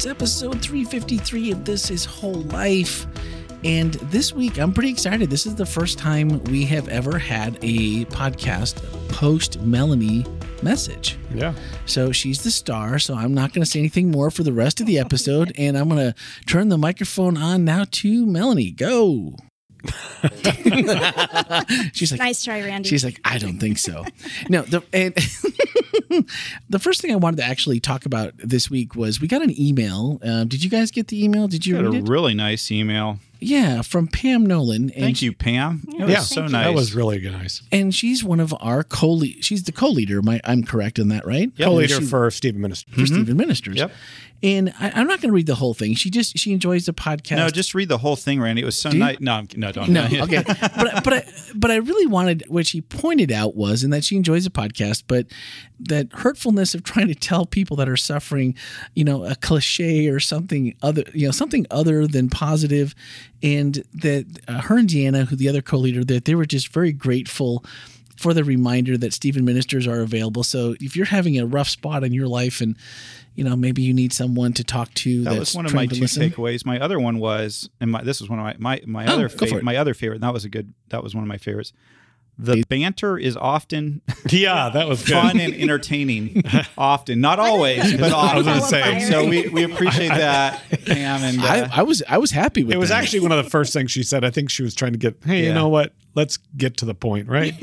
It's episode 353 of This Is Whole Life. And this week, I'm pretty excited. This is the first time we have ever had a podcast post Melanie message. Yeah. So she's the star. So I'm not going to say anything more for the rest of the episode. and I'm going to turn the microphone on now to Melanie. Go. she's like, Nice try, Randy. She's like, I don't think so. no, the and the first thing I wanted to actually talk about this week was we got an email. Um, did you guys get the email? Did you Got read a it? really nice email. yeah, from Pam Nolan. And Thank you, Pam. It was Yeah. so you. nice. That was really nice. And she's one of our co She's the co-leader. My, I'm correct in that, right? Yep. Co-leader for Stephen Minister. for Stephen Ministers. Yep. And I, I'm not going to read the whole thing. She just she enjoys the podcast. no, just read the whole thing, Randy. It was so nice. No, I'm- no, don't. No, okay, but but I, but I really wanted what she pointed out was, and that she enjoys the podcast, but that hurtfulness of trying to tell people that are suffering, you know, a cliche or something other, you know, something other than positive, and that uh, her and Deanna, who the other co-leader, that they were just very grateful for the reminder that Stephen ministers are available. So if you're having a rough spot in your life and you know maybe you need someone to talk to, That that's was one of my two listen. takeaways. My other one was, and my, this was one of my my, my Oh, other go favorite. My other favorite. That was a good. That was one of my favorites. The banter is often Yeah, that was good. fun and entertaining. often, not always, but I was often. gonna say. So we, we appreciate that, Pam. And uh, I, I was I was happy with It was actually one of the first things she said. I think she was trying to get, hey, you know what? Let's get to the point, right?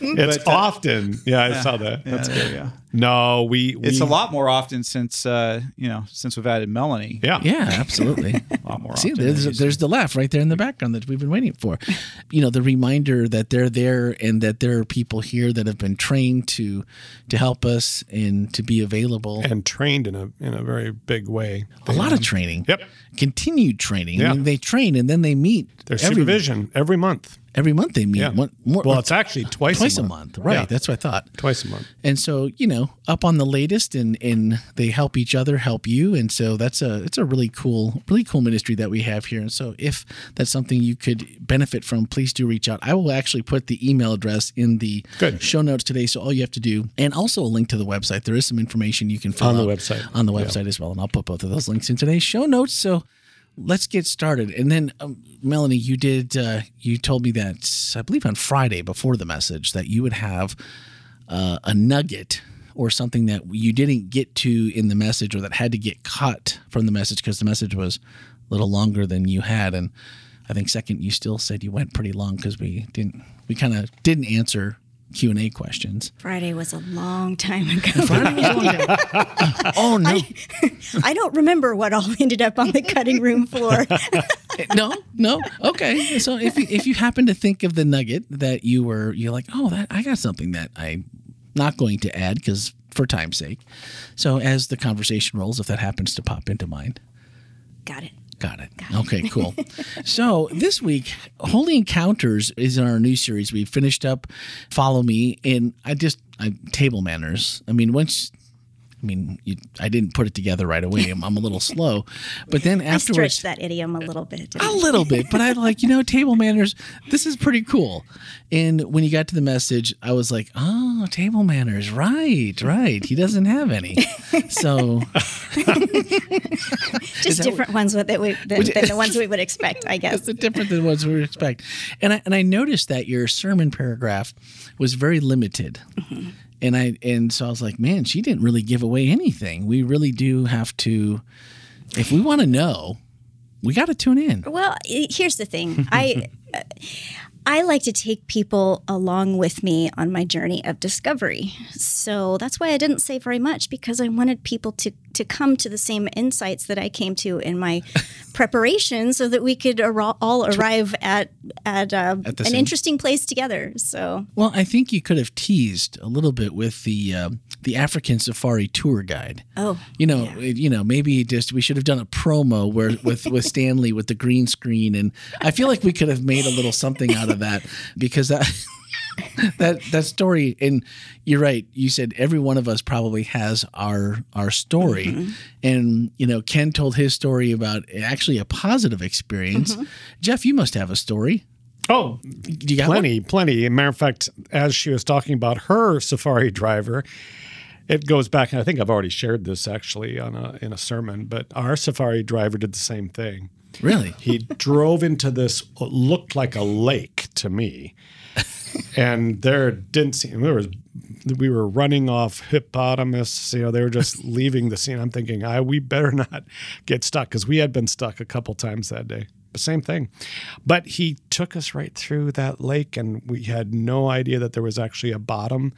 it's But, uh, often. Yeah, I saw that. yeah, That's good. you go. No, we, we It's a lot more often since uh, you know since we've added Melanie. Yeah. Yeah, absolutely. a lot more. See, often there's, than there's the laugh right there in the background that we've been waiting for. You know, the reminder that they're there and that there are people here that have been trained to to help us and to be available. And trained in a in a very big way. a lot of training. Yep. Continued training. I Yeah. mean, they train and then they meet. There's every, supervision every month. Every month they meet. Yeah. One, more, Well, it's actually twice, twice a a month. month. Right. Yeah. That's what I thought. Twice a month. And so, you know, up on the latest and and they help each other, help you. And so that's a it's a really cool, really cool ministry that we have here. And so if that's something you could benefit from, please do reach out. I will actually put the email address in the Good. show notes today. So all you have to do and also a link to the website. There is some information you can fill On the website. On the website as well. And I'll put both of those links in today's show notes. So let's get started. And then, um, Melanie, you did, uh, you told me that, I believe on Friday before the message, that you would have uh, a nugget or something that you didn't get to in the message or that had to get cut from the message because the message was a little longer than you had. And I think, second, you still said you went pretty long because we didn't, we kind of didn't answer Q&A questions. Friday was a long time ago. oh, no. I don't remember what all ended up on the cutting room floor. no, no. Okay. So if you, if you happen to think of the nugget that you were, you're like, oh, that I got something that I'm not going to add because for time's sake. So as the conversation rolls, if that happens to pop into mind, Got it. Got it. Okay, cool. so this week, Holy Encounters is in our new series. We finished up Follow Me, and I just I table manners. I mean, once. I mean, you, I didn't put it together right away. I'm, I'm a little slow, but then I afterwards, stretched that idiom a little bit. a I? little bit, but I like, you know, table manners, this is pretty cool. And when you got to the message, I was like, oh, Oh, table manners, right, right. He doesn't have any. So, Just different ones that we than, than the ones we would expect, I guess. it's different than what we would expect. And I, and I noticed that your sermon paragraph was very limited. Mm-hmm. And I and so I was like, man, she didn't really give away anything. We really do have to, if we want to know, we got to tune in. Well, here's the thing. I uh, I like to take people along with me on my journey of discovery. So that's why I didn't say very much because I wanted people to to come to the same insights that I came to in my preparation, so that we could ar- all arrive at at, uh, At an same- interesting place together. So Well, I think you could have teased a little bit with the uh, the African safari tour guide. oh, You know, it- you know, maybe just we should have done a promo where with with Stanley with the green screen, and I feel like we could have made a little something out of that because that. that that story and you're right you said every one of us probably has our our story mm-hmm. and you know ken told his story about actually a positive experience mm-hmm. jeff you must have a story Oh, you got one? plenty, plenty. Matter of fact, as she was talking about her safari driver, it goes back, and I think I've already shared this actually on a in a sermon. But our safari driver did the same thing. Really? He drove into this what looked like a lake to me, and there didn't seem there was we were running off hippopotamus. You know, they were just leaving the scene. I'm thinking, I we better not get stuck because we had been stuck a couple times that day. The same thing, but he took us right through that lake, and we had no idea that there was actually a bottom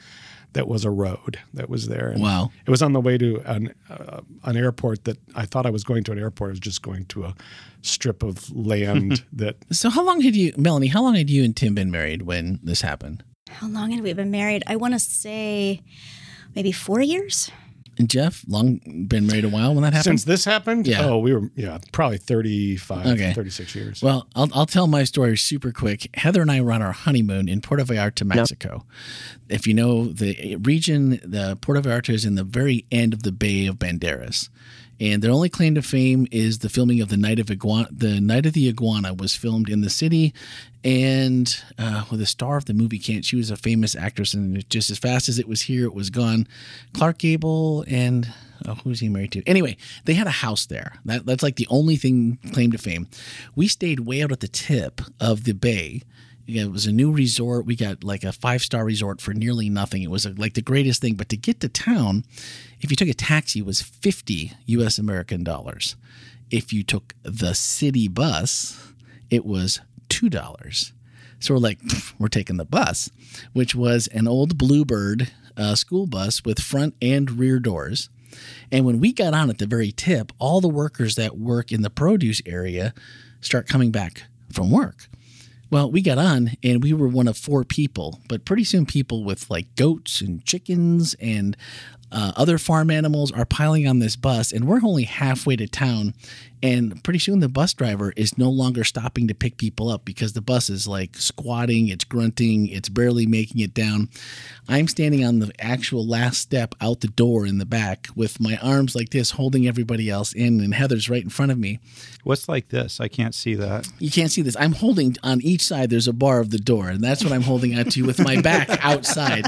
that was a road that was there. And Wow. It was on the way to an uh, an airport that I thought I was going to an airport. I was just going to a strip of land that So how long had you, Melanie? How long had you and Tim been married when this happened? How long had we been married? I want to say maybe four years. And Jeff, long been married a while when that happened. since this happened. Yeah. Oh, we were yeah probably 35, Okay. 36 years. Well, I'll, I'll tell my story super quick. Heather and I were on our honeymoon in Puerto Vallarta, Mexico. If you know the region, the Puerto Vallarta is in the very end of the Bay of Banderas. And their only claim to fame is the filming of the Night of Iguana. The Night of the Iguana was filmed in the city, and uh, well, the star of the movie can't. She was a famous actress, and just as fast as it was here, it was gone. Clark Gable and oh, who's he married to? Anyway, they had a house there. That, that's like the only thing claim to fame. We stayed way out at the tip of the bay. It was a new resort. We got like a five star resort for nearly nothing. It was like the greatest thing. But to get to town, if you took a taxi, it was 50 US American dollars. If you took the city bus, it was $2. So we're like, we're taking the bus, which was an old Bluebird uh, school bus with front and rear doors. And when we got on at the very tip, all the workers that work in the produce area start coming back from work. Well, we got on and we were one of four people, but pretty soon people with like goats and chickens and uh, other farm animals are piling on this bus, and we're only halfway to town. And pretty soon the bus driver is no longer stopping to pick people up because the bus is like squatting, it's grunting, it's barely making it down. I'm standing on the actual last step out the door in the back with my arms like this, holding everybody else in, and Heather's right in front of me. What's like this? I can't see that. You can't see this. I'm holding on each side. There's a bar of the door, and that's what I'm holding onto with my back outside.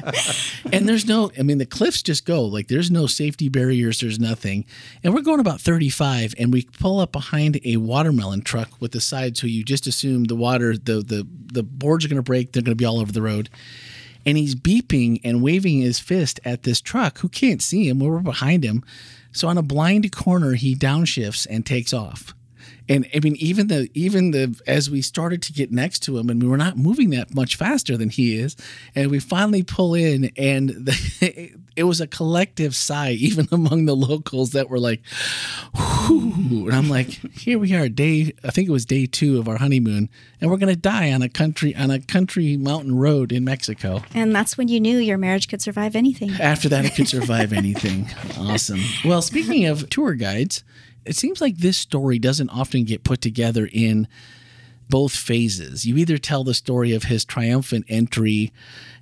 And there's no. I mean, the cliffs just go like there's no safety barriers. There's nothing, and we're going about 35, and we pull up behind a watermelon truck with the side, so you just assume the water, the the the boards are going to break. They're going to be all over the road. And he's beeping and waving his fist at this truck who can't see him. We're behind him. So on a blind corner, he downshifts and takes off. And I mean, even the even the as we started to get next to him, and we were not moving that much faster than he is, and we finally pull in, and the, it was a collective sigh, even among the locals that were like, Whew. and I'm like, here we are, day I think it was day two of our honeymoon, and we're gonna die on a country on a country mountain road in Mexico. And that's when you knew your marriage could survive anything. After that, it could survive anything. Awesome. Well, speaking of tour guides, it seems like this story doesn't often get put together in both phases. You either tell the story of his triumphant entry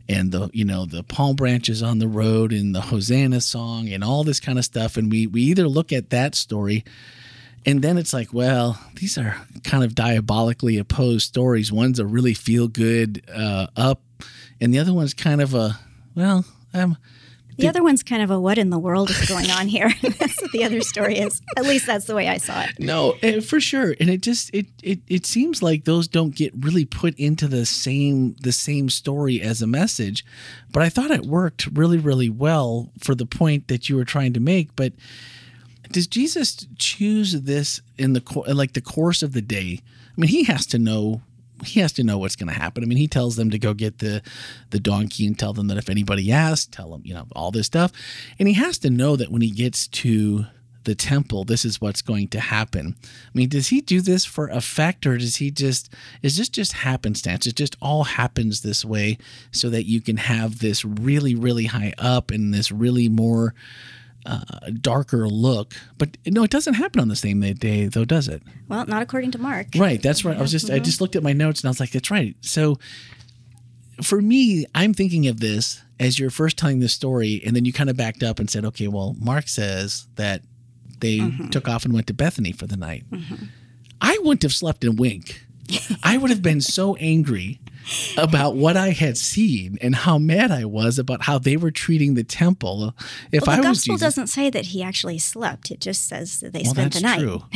and the you know the palm branches on the road and the Hosanna song and all this kind of stuff and we we either look at that story and then it's like, well, these are kind of diabolically opposed stories. One's a really feel good uh, up, and the other one's kind of a well, um, The other one's kind of a what in the world is going on here? that's what the other story is. At least that's the way I saw it. No, eh, for sure, and it just it, it it seems like those don't get really put into the same the same story as a message, but I thought it worked really really well for the point that you were trying to make. But does Jesus choose this in the like the course of the day? I mean, he has to know he has to know what's going to happen. I mean, he tells them to go get the the donkey and tell them that if anybody asks, tell them you know all this stuff, and he has to know that when he gets to the temple, this is what's going to happen. I mean, does he do this for effect, or does he just is this just happenstance? It just all happens this way so that you can have this really really high up and this really more uh, darker look. But no, it doesn't happen on the same day, though, does it? Well, not according to Mark. Right. That's right. I was just I mm-hmm. just looked at my notes and I was like, that's right. So for me, I'm thinking of this as you're first telling this story, and then you kind of backed up and said, okay, well, Mark says that they mm-hmm. took off and went to Bethany for the night. Mm-hmm. I wouldn't have slept in a wink I would have been so angry about what I had seen and how mad I was about how they were treating the temple. If Well, the I was gospel Jesus, doesn't say that he actually slept. It just says that they well, spent that's the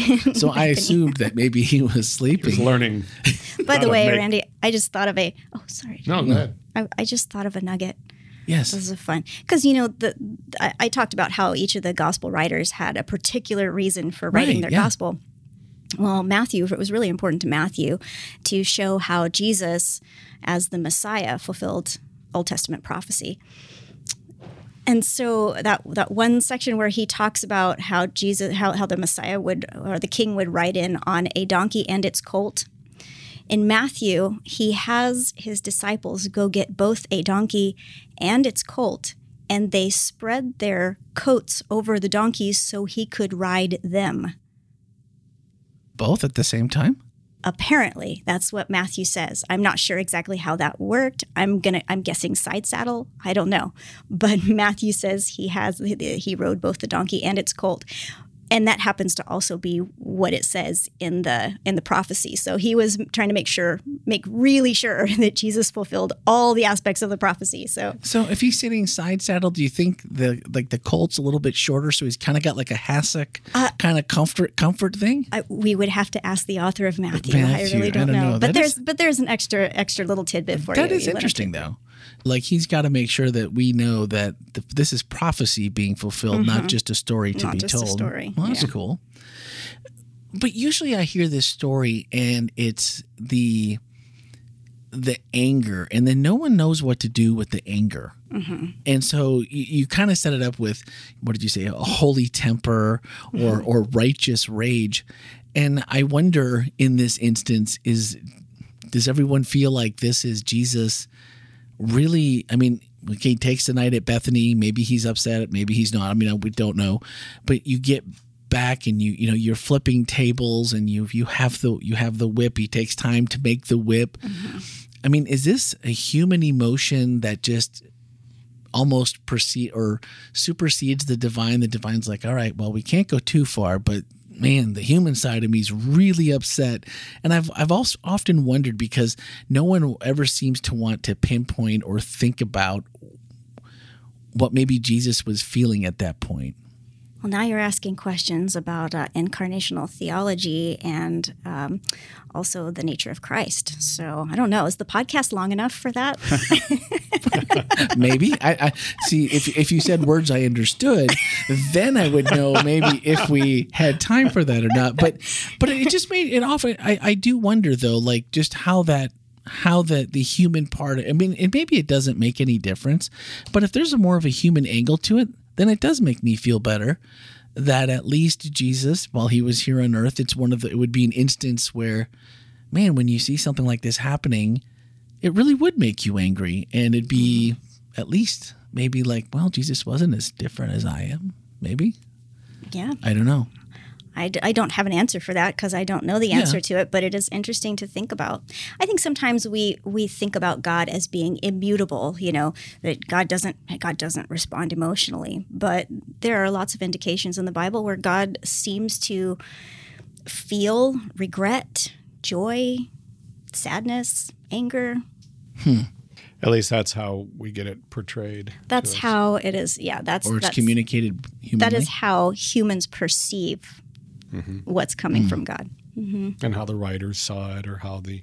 night. true. So I assumed that maybe he was He's sleeping. learning. By the way, make- Randy, I just thought of a. Oh, sorry. No, go ahead. I, I just thought of a nugget. Yes. This is fun because you know the I, I talked about how each of the gospel writers had a particular reason for writing Right, their yeah. gospel. Well, Matthew, it was really important to Matthew to show how Jesus, as the Messiah, fulfilled Old Testament prophecy. And so that that one section where he talks about how Jesus, how, how the Messiah would or the King would ride in on a donkey and its colt. In Matthew, he has his disciples go get both a donkey and its colt, and they spread their coats over the donkeys so he could ride them. Both at the same time? Apparently, that's what Matthew says. I'm not sure exactly how that worked. I'm gonna. I'm guessing side saddle. I don't know, but Matthew says he has. He rode both the donkey and its colt, and that happens to also be what it says in the in the prophecy. So he was trying to make sure, make really sure that Jesus fulfilled all the aspects of the prophecy. So So if he's sitting side saddle, do you think the like the Colt's a little bit shorter, so he's kind of got like a hassock Uh, kind of comfort comfort thing? I, we would have to ask the author of Matthew. I really don't, don't know. know. But That there's is- but there's an extra extra little tidbit for you. That is you interesting, though. Like he's got to make sure that we know that th- this is prophecy being fulfilled, not just a story to Mm-hmm. Not be just a told. story, Well, that's yeah. cool. But usually, I hear this story, and it's the the anger, and then no one knows what to do with the anger. Mm-hmm. And so you, you kind of set it up with what did you say, a holy temper or Mm-hmm. or righteous rage. And I wonder in this instance is does everyone feel like this is Jesus really I mean okay, he takes the night at Bethany, maybe he's upset, maybe he's not. I mean, we don't know. But you get back and you you know you're flipping tables and you you have the you have the whip he takes time to make the whip. Mm-hmm. I mean is this a human emotion that just almost precede or supersedes the divine? The divine's like all right well we can't go too far but man the human side of me is really upset. And i've i've also often wondered because no one ever seems to want to pinpoint or think about what maybe jesus was feeling at that point Well, now you're asking questions about uh, incarnational theology and um, also the nature of Christ. So I don't know. Is the podcast long enough for that? maybe I, I see if if you said words I understood, then I would know maybe if we had time for that or not. But but it just made it often. I I do wonder though, like just how that how the the human part. I mean, and maybe it doesn't make any difference, but if there's a more of a human angle to it, then it does make me feel better. That at least Jesus, while he was here on earth, it's one of the. It would be an instance where, man, when you see something like this happening, it really would make you angry and it'd be at least maybe like well jesus wasn't as different as i am maybe yeah. i don't know I, d- I don't have an answer for that because I don't know the answer to it, but it is interesting to think about. I think sometimes we we think about God as being immutable, you know, that God doesn't God doesn't respond emotionally, but there are lots of indications in the Bible where God seems to feel regret, joy, sadness, anger. Hmm. At least that's how we get it portrayed. That's how it is. Yeah, that's or it's that's, communicated humanly that is how humans perceive what's coming from God. and how the writers saw it, or how the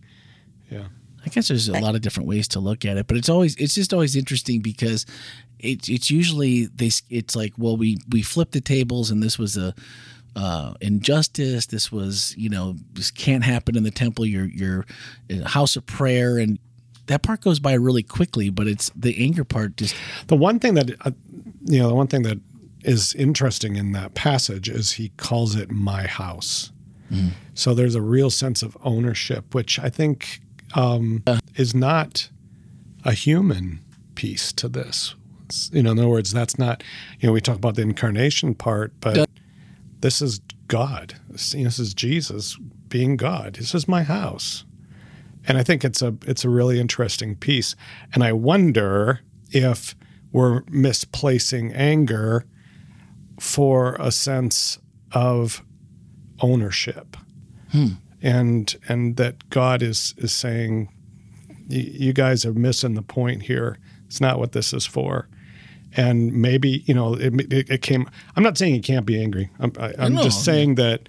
yeah. i guess there's a lot of different ways to look at it but it's always it's just always interesting because it's it's usually they it's like well we we flipped the tables and this was a uh, injustice. This was, you know, this can't happen in the temple. Your your house of prayer, and that part goes by really quickly. But it's the anger part. Just The one thing that uh, you know, the one thing that is interesting in that passage is he calls it my house. So there's a real sense of ownership, which I think um, is not a human piece to this. It's- you know, in other words, that's not. You know, we talk about the incarnation part, but this is God. This, you know, this is Jesus being God. This is my house and I think it's a it's a really interesting piece. And I wonder if we're misplacing anger for a sense of ownership. Hmm. and and that God is is saying, you guys are missing the point here. It's not what this is for. And maybe you know it, it, it came. I'm not saying he can't be angry. I'm, I, am just saying that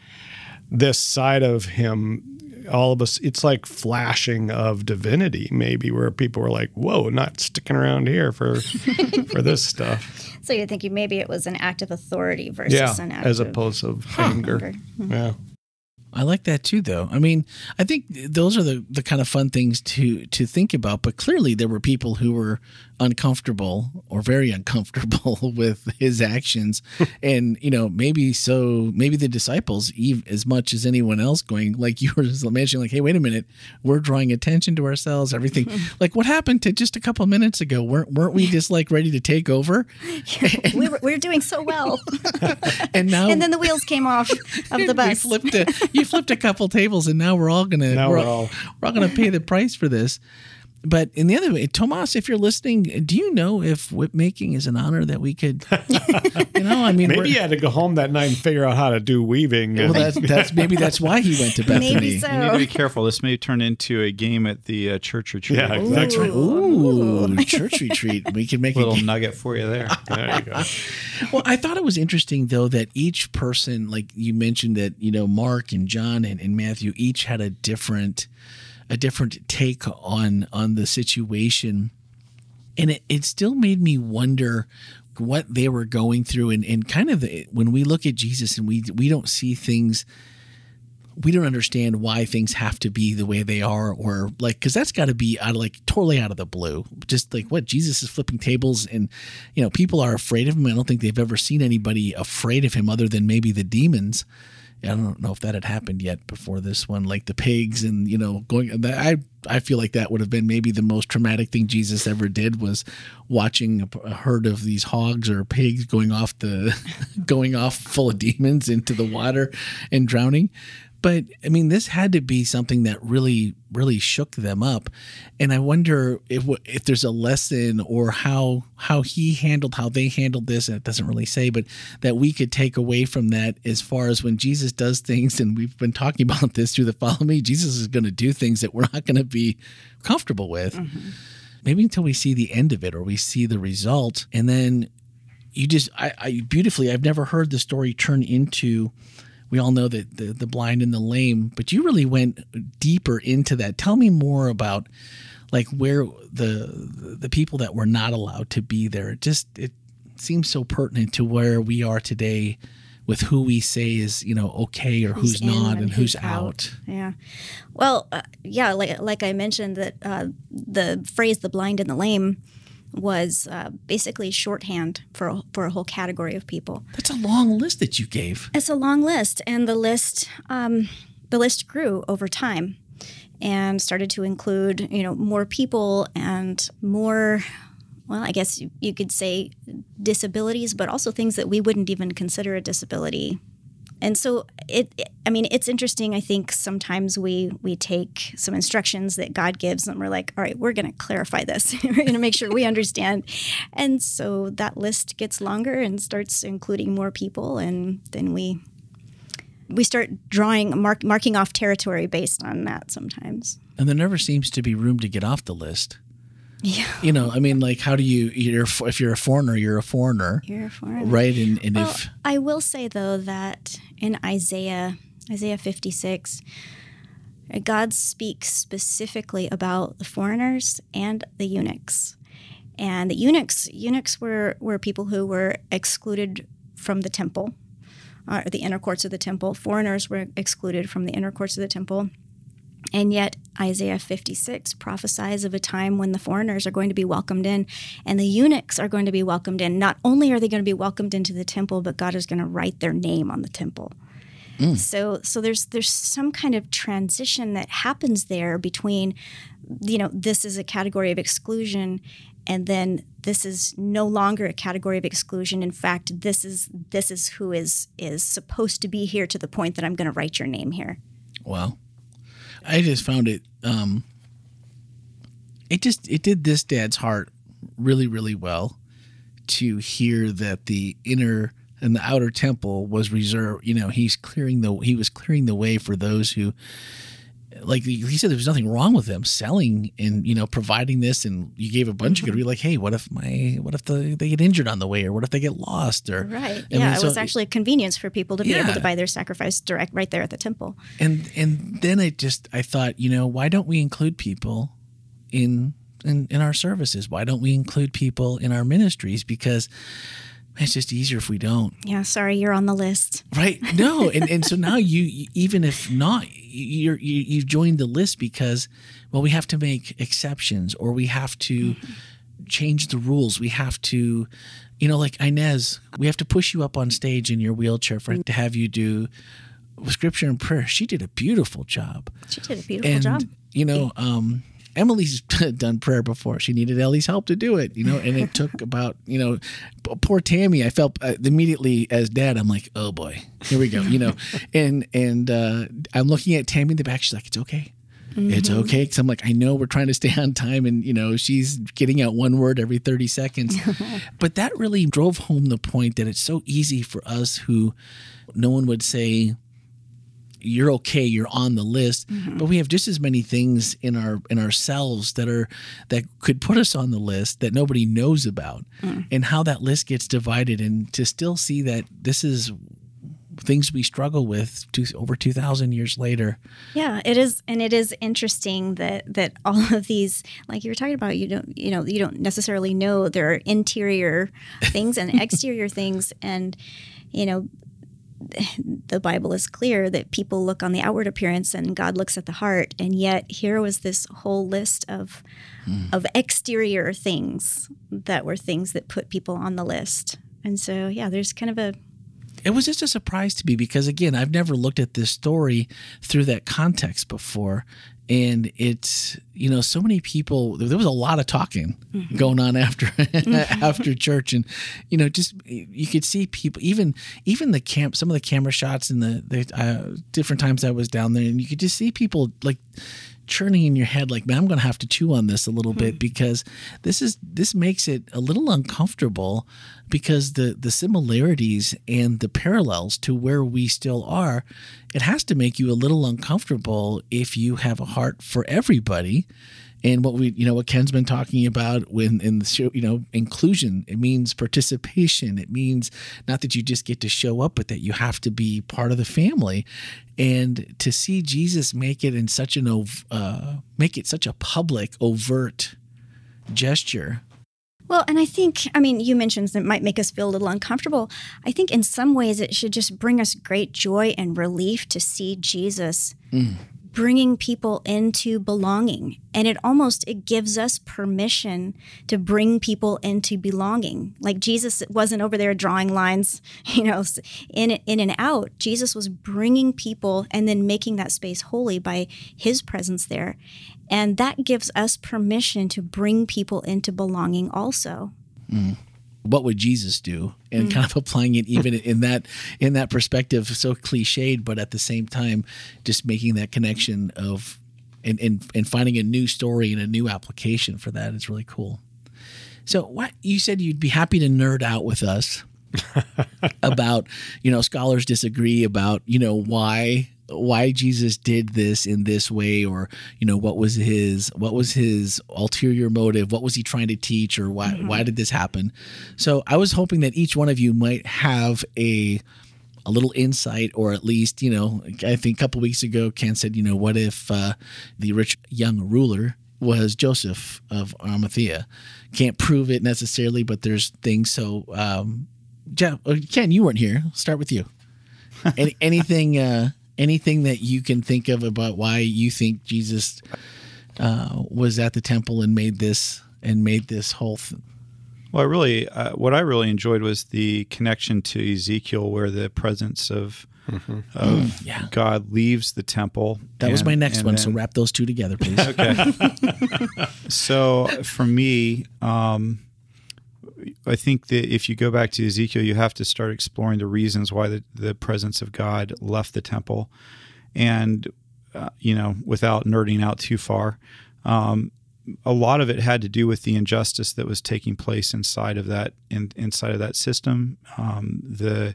this side of him all of us it's like flashing of divinity maybe where people were like whoa not sticking around here for for this stuff So you're thinking maybe it was an act of authority versus yeah an act as of opposed to anger hmm. yeah I like that too, though. I mean, I think those are the, the kind of fun things to to think about. But clearly, there were people who were uncomfortable or very uncomfortable with his actions, and you know, maybe so, maybe the disciples, even as much as anyone else, going like you were just mentioning, like, hey, wait a minute, we're drawing attention to ourselves, everything. like, what happened to just a couple minutes ago? weren't weren't we just like ready to take over? we were, we were doing so well. And now, and then the wheels came off of the you bus. flipped a, you flipped a couple tables, and now we're all gonna Now we're, we're all- we're all gonna pay the price for this. But in the other way, Tomas, if you're listening, do you know if whip making is an honor that we could, you know, I mean, maybe we're- he had to go home that night and figure out how to do weaving well, and- that's that's maybe that's why he went to Bethany. Maybe so. You need to be careful. This may turn into a game at the uh, church retreat. Yeah, exactly. Ooh, church retreat. We can make a Little nugget for you there. there you go Well, I thought it was interesting though that each person, like you mentioned that, you know, Mark and John and, and Matthew each had a different a different take on on the situation. And it, it still made me wonder what they were going through. And, and kind of the, when we look at Jesus and we we don't see things we don't understand why things have to be the way they are or like because that's got to be out of like totally out of the blue. Just like what jesus is flipping tables and you know people are afraid of him. I don't think they've ever seen anybody afraid of him other than maybe the demons I don't know if that had happened yet before this one, like the pigs and you know going. I I feel like that would have been maybe the most traumatic thing Jesus ever did was watching a, herd of these hogs or pigs going off the going off full of demons into the water and drowning. But I mean, this had to be something that really, really shook them up, and I wonder if if there's a lesson or how how he handled how they handled this. And it doesn't really say, but that we could take away from that as far as when Jesus does things, and we've been talking about this through the follow me. Jesus is going to do things that we're not going to be comfortable with. Mm-hmm. Maybe until we see the end of it or we see the result, and then you just I, I beautifully. I've never heard the story turn into we all know that the, the blind and the lame, but you really went deeper into that. Tell me more about like where the the people that were not allowed to be there. It just it seems so pertinent to where we are today with who we say is you know okay or who's, in not and, who's, out. Yeah. Well, uh, yeah, like like I mentioned that uh, the phrase "the blind and the lame" was uh, basically shorthand for a, for a whole category of people. That's a long list that you gave. It's a long list, and the list um, the list grew over time and started to include you know more people and more well i guess you- you could say disabilities but also things that we wouldn't even consider a disability and so it, it- i mean it's interesting i think sometimes we we take some instructions that god gives and we're like all right we're going to clarify this. We're going to make sure we understand. And so that list gets longer and starts including more people and then we we start drawing mark, marking off territory based on that sometimes. And there never seems to be room to get off the list. Yeah You know, I mean, like, how do you? You're if you're a foreigner, you're a foreigner, you're a foreigner. right? And and Well, if I will say though that in Isaiah, Isaiah 56, uh, God speaks specifically about the foreigners and the eunuchs. And the eunuchs, eunuchs were, were people who were excluded from the temple, or the inner courts of the temple. Foreigners were excluded from the inner courts of the temple. And yet, Isaiah 56 prophesies of a time when the foreigners are going to be welcomed in and the eunuchs are going to be welcomed in. Not only are they going to be welcomed into the temple, but God is going to write their name on the temple. Mm. So, so there's there's some kind of transition that happens there between, you know, this is a category of exclusion, and then this is no longer a category of exclusion. In fact, this is this is who is is supposed to be here to the point that I'm going to write your name here. Well, I just found it. Um, it just it did this dad's heart really really well to hear that the inner and the outer temple was reserved. You know, he's clearing the he was clearing the way for those who like he said there was nothing wrong with them selling and you know providing this and you gave a bunch Mm-hmm. of good like hey what if my what if the, they get injured on the way or what if they get lost or Right. Yeah, it so- was actually a convenience for people to be able to buy their sacrifice direct right there at the temple. and and then I just I thought you know why don't we include people in in, in our services why don't we include people in our ministries because it's just easier if we don't Yeah, sorry, you're on the list. Right. No. And, and so now you, you- even if not, you're, you, you've joined the list because, well, we have to make exceptions or we have to change the rules. We have to, you know, like Inez, we have to push you up on stage in your wheelchair for to have you do scripture and prayer. She did a beautiful job. She did a beautiful And, job. you know, um, Emily's done prayer before. She needed Ellie's help to do it, you know, and it took about, you know, poor Tammy. I felt uh, immediately as dad, I'm like, oh boy, here we go, you know, and and uh, I'm looking at Tammy in the back. She's like, it's okay. It's okay because I'm like I know we're trying to stay on time and you know she's getting out one word every 30 seconds, but that really drove home the point that it's so easy for us who no one would say you're okay you're on the list. Mm-hmm. But we have just as many things in our in ourselves that are that could put us on the list that nobody knows about. Mm. And how that list gets divided and to still see that this is things we struggle with two, over 2000 years later. Yeah, it is, and it is interesting that that all of these, like you were talking about, you don't, you know, you don't necessarily know there are interior things and exterior things, and you know, the Bible is clear that people look on the outward appearance and God looks at the heart, and yet here was this whole list of hmm. of exterior things that were things that put people on the list, and so yeah, there's kind of a it was just a surprise to me because again i've never looked at this story through that context before and it's you know so many people there was a lot of talking going on after after church. And you know just you could see people even even the camp some of the camera shots and the, the uh, different times i was down there and you could just see people like churning in your head like man i'm gonna have to chew on this a little bit hmm. because this is this makes it a little uncomfortable because the the similarities and the parallels to where we still are it has to make you a little uncomfortable if you have a heart for everybody and what we you know what ken's been talking about when in the show you know inclusion it means participation. It means not that you just get to show up but that you have to be part of the family. And to see jesus make it in such an ov- uh, make it such a public overt gesture. Well, and I think, I mean, you mentioned it might make us feel a little uncomfortable. I think in some ways it should just bring us great joy and relief to see Jesus bringing people into belonging. And it almost it gives us permission to bring people into belonging. Like Jesus wasn't over there drawing lines, you know, in in and out. Jesus was bringing people and then making that space holy by his presence there. And that gives us permission to bring people into belonging also. Mm. What would Jesus do? And mm. kind of applying it even in that in that perspective, so cliched, but at the same time, just making that connection of and and, and finding a new story and a new application for that is really cool. So what you said you'd be happy to nerd out with us about, you know, scholars disagree about, you know, why why Jesus did this in this way or you know what was his what was his ulterior motive? What was he trying to teach or why why did this happen? So i was hoping that each one of you might have a a little insight or at least you know i think a couple weeks ago ken said you know what if uh, the rich young ruler was joseph of arimathea? Can't prove it necessarily but there's things so um Jeff, uh, ken you weren't here. I'll start with you. Any, anything uh anything that you can think of about why you think jesus uh was at the temple and made this and made this whole th- Well, I really, uh, what I really enjoyed was the connection to Ezekiel, where the presence of of Yeah. God leaves the temple. that was my next and one so wrap those two together please Okay. so for me, um, I think that if you go back to Ezekiel, you have to start exploring the reasons why the, the presence of God left the temple. And, uh, you know, without nerding out too far, um, a lot of it had to do with the injustice that was taking place inside of that in, inside of that system. Um, the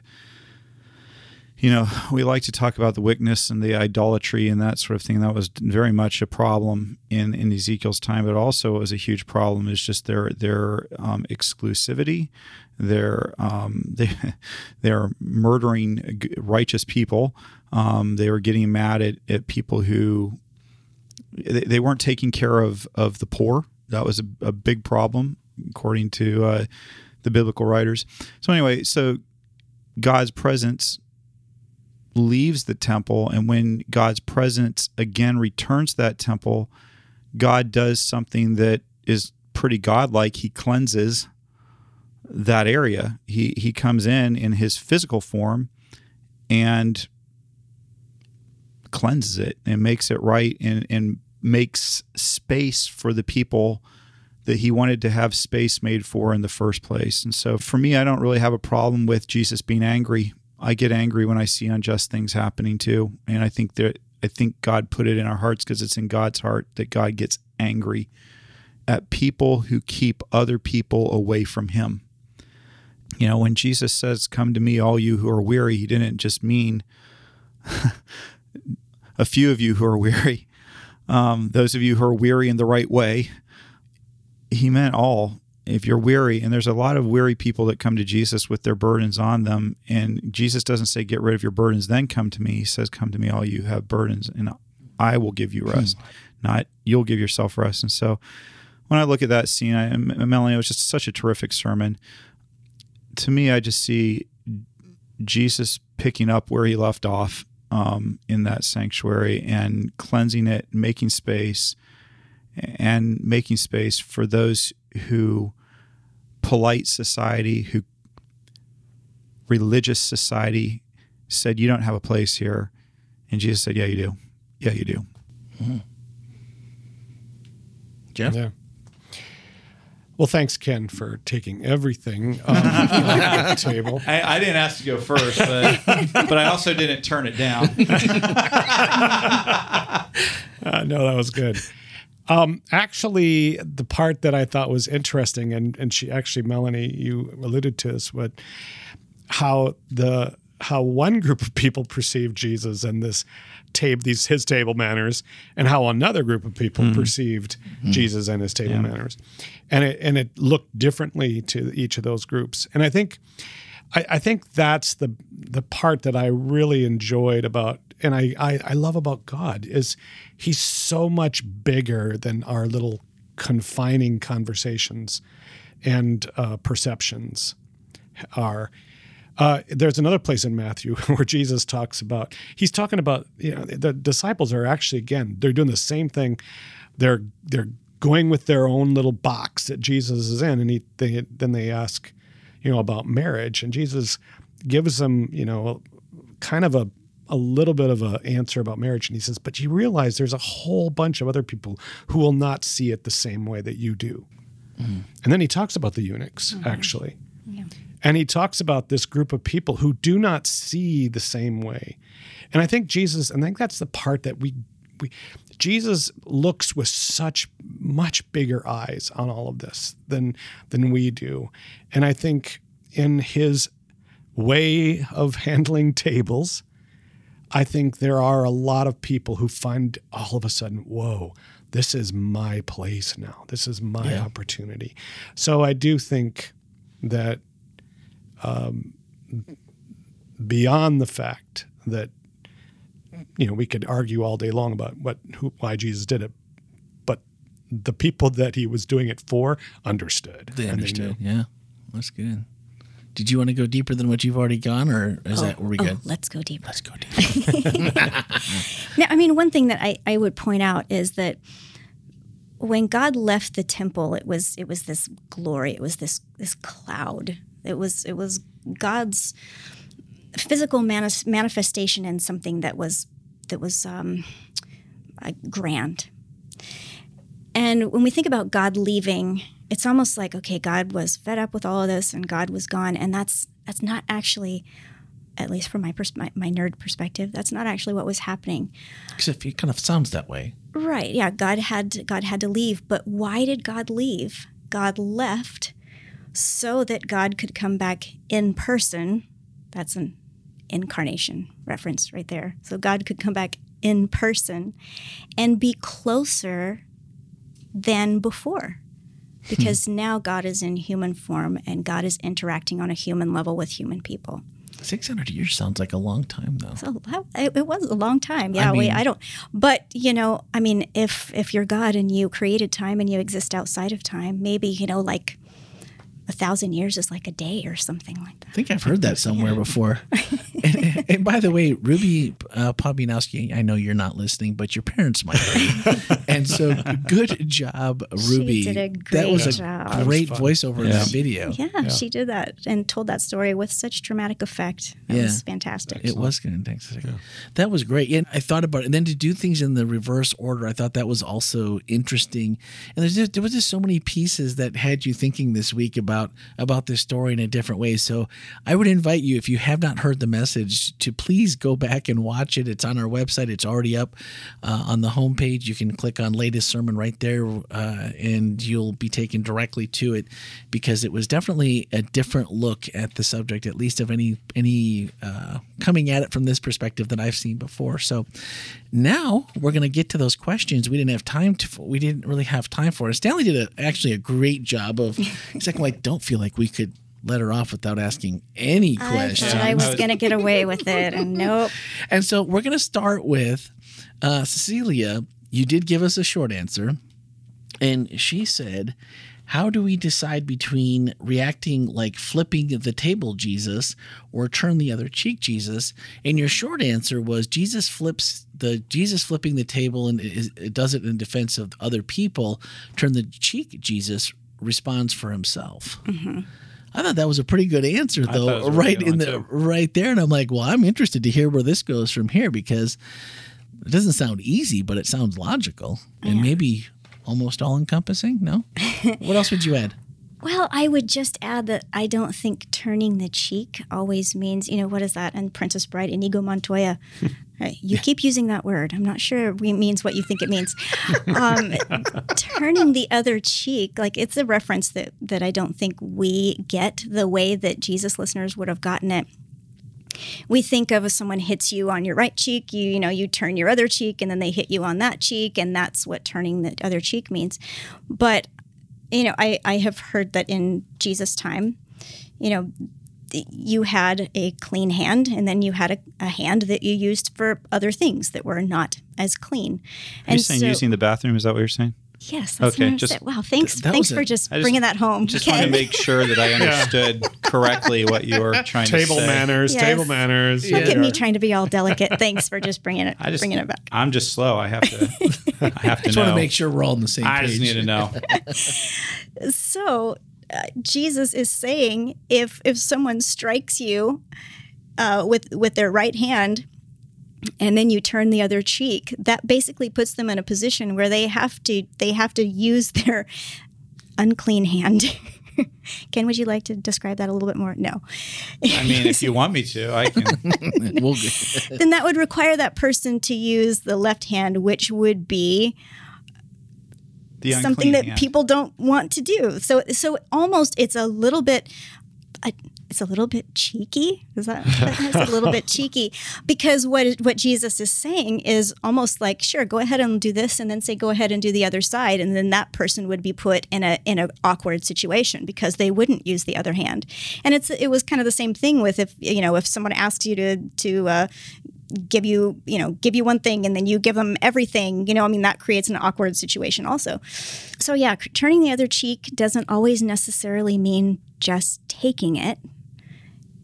you know, we like to talk about the wickedness and the idolatry and that sort of thing. That was very much a problem in, in Ezekiel's time, but also was a huge problem is just their their um, exclusivity. Their um, they they're murdering righteous people. Um, they were getting mad at, at people who they, they weren't taking care of of the poor. That was a, a big problem according to uh, the biblical writers. So anyway, so God's presence leaves the temple and when God's presence again returns to that temple, God does something that is pretty godlike. He cleanses that area. He he comes in in his physical form and cleanses it and makes it right and, and makes space for the people that he wanted to have space made for in the first place. And so for me, I don't really have a problem with Jesus being angry I get angry when I see unjust things happening too, and I think that I think God put it in our hearts because it's in God's heart that God gets angry at people who keep other people away from Him. You know, when Jesus says, "Come to me, all you who are weary," He didn't just mean a few of you who are weary, um, those of you who are weary in the right way. He meant all if you're weary, and there's a lot of weary people that come to Jesus with their burdens on them, and Jesus doesn't say, Get rid of your burdens, then come to me. He says, Come to me, all you have burdens, and I will give you rest, hmm. not you'll give yourself rest. And so when I look at that scene, I, Melanie, it was just such a terrific sermon. To me, I just see Jesus picking up where he left off um, in that sanctuary and cleansing it, making space, and making space for those who polite society, who religious society said, You don't have a place here. And Jesus said, Yeah, you do. Yeah, you do. Mm-hmm. Jeff? Yeah. Well, thanks, Ken, for taking everything off the table. I, I, didn't ask to go first, but, but I also didn't turn it down. uh, no, that was good. Um, actually, the part that I thought was interesting, and and she actually, Melanie, you alluded to this, but how the how one group of people perceived Jesus and this table, these his table manners, and how another group of people mm. perceived mm. Jesus and his table yeah. manners, and it and it looked differently to each of those groups, and I think. I, I think that's the the part that I really enjoyed about and I, I, I love about God is he's so much bigger than our little confining conversations and uh, perceptions are. Uh, there's another place in Matthew where Jesus talks about he's talking about you know the disciples are actually again they're doing the same thing they're they're going with their own little box that Jesus is in and he they, then they ask you know about marriage and Jesus gives them you know kind of a a little bit of an answer about marriage. And he says, But you realize there's a whole bunch of other people who will not see it the same way that you do. Mm. And then he talks about the eunuchs, mm-hmm. actually. Yeah. And he talks about this group of people who do not see the same way. And I think Jesus, and I think that's the part that we, we Jesus looks with such much bigger eyes on all of this than than we do. And I think in his way of handling tables, I think there are a lot of people who find all of a sudden, whoa, this is my place now. This is my yeah. opportunity. So I do think that um, beyond the fact that you know we could argue all day long about what who, why Jesus did it, but the people that he was doing it for understood. They understood. They yeah, that's good. Did you want to go deeper than what you've already gone, or is oh, that where we good? Oh, let's go deeper. Let's go deeper. now, I mean, one thing that I, I would point out is that when God left the temple, it was it was this glory. It was this this cloud. It was it was God's physical manis- manifestation in something that was that was um, grand. And when we think about God leaving it's almost like okay god was fed up with all of this and god was gone and that's that's not actually at least from my, pers- my my nerd perspective, that's not actually what was happening. Except it kind of sounds that way. Right. Yeah. God had God had to leave, but why did God leave? God left so that God could come back in person. That's an incarnation reference right there. So God could come back in person and be closer than before. Hmm. Because now God is in human form and God is interacting on a human level with human people. 600 years sounds like a long time, though. So it, was a long time. Yeah, I wait, mean- I don't. But you know, I mean, if if you're God and you created time and you exist outside of time, maybe you know, like a thousand years is like a day or something like that. I think I've heard that somewhere before. and, and by the way, Ruby uh, Pobianowski, I know you're not listening, but your parents might be. and so, good job, Ruby. She did a great that was a great job. great was voiceover in Yeah. that video. Yeah, she did that and told that story with such dramatic effect. That Yeah. was fantastic. It was good. Thanks. That was great. And I thought about it. And then to do things in the reverse order, I thought that was also interesting. And there's just, there was just so many pieces that had you thinking this week about about this story in a different way. So I would invite you, if you have not heard the message, to please go back and watch it. It's on our website. It's already up uh, on the homepage. You can click on latest sermon right there, uh, and you'll be taken directly to it because it was definitely a different look at the subject, at least of any any uh, coming at it from this perspective that I've seen before. So now we're going to get to those questions. We didn't have time to. We didn't really have time for it. Stanley did a, actually a great job of. He's like, I don't feel like we could let her off without asking any questions. thought I was going to get away with it, and nope. And so we're going to start with uh, Cecilia. You did give us a short answer, and she said, "How do we decide between reacting like flipping the table, Jesus, or turn the other cheek, Jesus?" And your short answer was Jesus flips the Jesus flipping the table and it, it does it in defense of other people. Turn the cheek, Jesus responds for himself. Mm-hmm. I thought that was a pretty good answer, though, was a really right in the too. right there. And I'm like, well, I'm interested to hear where this goes from here because it doesn't sound easy, but it sounds logical and maybe almost all encompassing. No, what else would you add? Well, I would just add that I don't think turning the cheek always means, you know, what is that? And Princess Bride, Inigo Montoya. Right, You keep using that word. I'm not sure it means what you think it means. Um, turning the other cheek, like it's a reference that, that I don't think we get the way that Jesus listeners would have gotten it. We think of if someone hits you on your right cheek, you you know you turn your other cheek, and then they hit you on that cheek, and that's what turning the other cheek means. But you know, I, I have heard that in Jesus' time, you know, you had a clean hand and then you had a, a hand that you used for other things that were not as clean. Are you saying using the bathroom? Is that what you're saying? Yes, that's Okay, what just- saying. Wow, thanks, that thanks for a- just, just- bringing that home. Just Ken. want to make sure that I understood correctly what you were trying Table to say. Table manners, Yes. table manners. Look Yeah. at me trying to be all delicate. Thanks for just bringing it, I just, bringing it back. I'm just slow. I have to. I have to Just know. want to make sure we're all on the same I page. just need to know. so uh, Jesus is saying if if someone strikes you uh, with with their right hand and then you turn the other cheek that basically puts them in a position where they have to they have to use their unclean hand Ken, would you like to describe that a little bit more? No. I mean, if you want me to, I can. We'll- then that would require that person to use the left hand, which would be The something that hand. people don't want to do. So so almost it's a little bit uh, it's a little bit cheeky. Is that a little bit cheeky because what what Jesus is saying is almost like sure go ahead and do this and then say go ahead and do the other side and then that person would be put in a in an awkward situation because they wouldn't use the other hand. And it's it was kind of the same thing with if you know if someone asks you to to uh, give you you know give you one thing and then you give them everything you know i mean that creates an awkward situation also so yeah turning the other cheek doesn't always necessarily mean just taking it